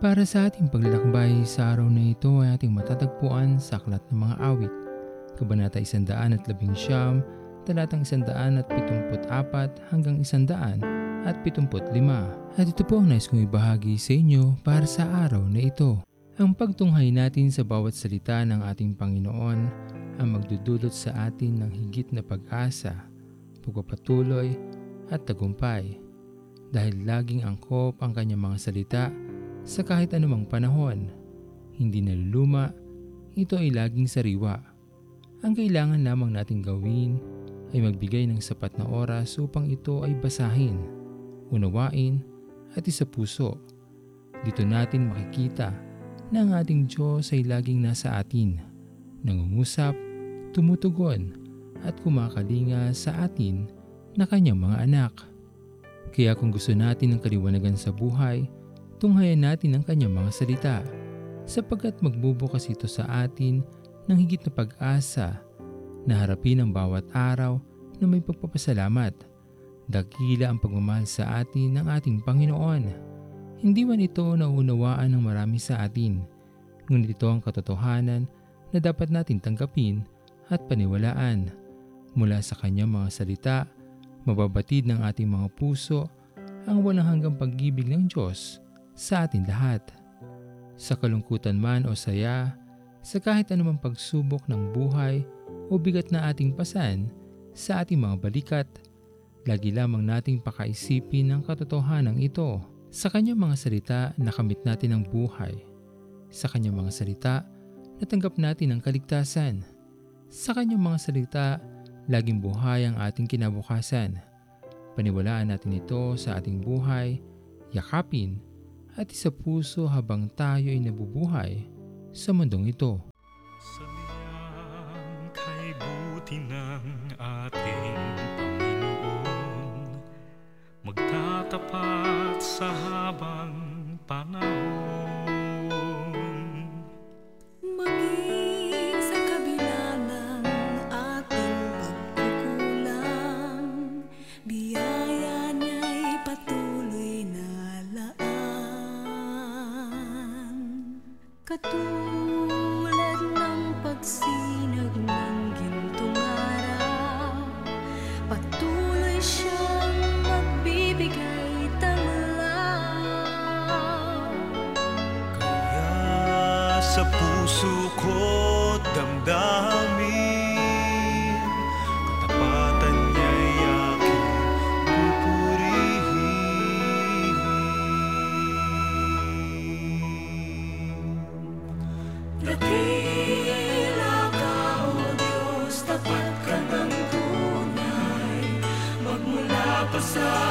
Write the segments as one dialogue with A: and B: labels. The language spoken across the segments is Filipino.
A: Para sa ating paglalakbay sa araw na ito ay ating matatagpuan sa Aklat ng Mga Awit, Kabanata 111, talatang 174 hanggang 175. At ito po ang nais kong ibahagi sa inyo para sa araw na ito. Ang pagtunghay natin sa bawat salita ng ating Panginoon ang magdudulot sa atin ng higit na pag-asa, pagpapatuloy at tagumpay. Dahil laging angkop ang kanyang mga salita sa kahit anumang panahon. Hindi naluluma, ito ay laging sariwa. Ang kailangan lamang nating gawin ay magbigay ng sapat na oras upang ito ay basahin, unawain at isa puso. Dito natin makikita na ang ating Diyos ay laging nasa atin, nangungusap, tumutugon at kumakalinga sa atin na kanyang mga anak. Kaya kung gusto natin ng kaliwanagan sa buhay, tunghayan natin ang kanyang mga salita sapagkat magbubukas ito sa atin ng higit na pag-asa na harapin ang bawat araw na may pagpapasalamat. Dakila ang pagmamahal sa atin ng ating Panginoon. Hindi man ito naunawaan ng marami sa atin, ngunit ito ang katotohanan na dapat natin tanggapin at paniwalaan. Mula sa kanyang mga salita, mababatid ng ating mga puso ang walang hanggang pag-ibig ng Diyos sa atin lahat. Sa kalungkutan man o saya, sa kahit anumang pagsubok ng buhay o bigat na ating pasan sa ating mga balikat, lagi lamang nating pakaisipin ang katotohanan ito. Sa kanyang mga salita, nakamit natin ang buhay. Sa kanyang mga salita, natanggap natin ang kaligtasan. Sa kanyang mga salita, laging buhay ang ating kinabukasan. Paniwalaan natin ito sa ating buhay, yakapin at isa puso habang tayo ay nabubuhay sa mundong ito.
B: Saliang kay buti ng ating Panginoon Magtatapat sa habang panahon
C: sa
B: puso ko damdamin Katapatan niya'y aking pupurihin
C: Dakila ka, O Diyos, tapat ka ng tunay. Magmula pa sa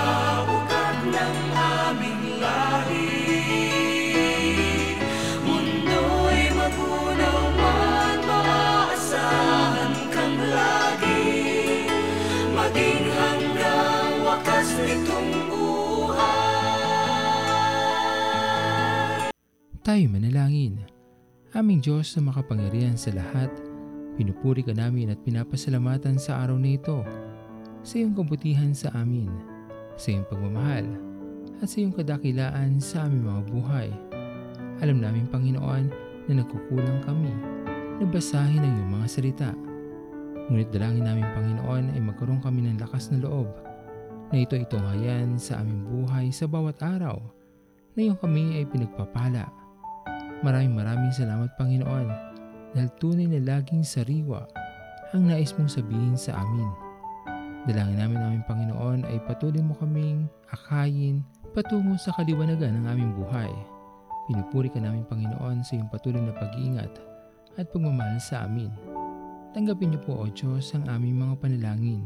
C: wakas nitong buhay.
A: Tayo manalangin. Aming Diyos na makapangyarihan sa lahat, pinupuri ka namin at pinapasalamatan sa araw na ito sa iyong kabutihan sa amin, sa iyong pagmamahal, at sa iyong kadakilaan sa aming mga buhay. Alam namin Panginoon na nagkukulang kami na basahin ang iyong mga salita. Ngunit dalangin namin Panginoon ay magkaroon kami ng lakas na loob na ito itong hayan sa aming buhay sa bawat araw na iyong kami ay pinagpapala. Maraming maraming salamat Panginoon dahil tunay na laging sariwa ang nais mong sabihin sa amin. Dalangin namin aming Panginoon ay patuloy mo kaming akayin patungo sa kaliwanagan ng aming buhay. Pinupuri ka namin Panginoon sa iyong patuloy na pag-iingat at pagmamahal sa amin. Tanggapin niyo po o Diyos ang aming mga panalangin.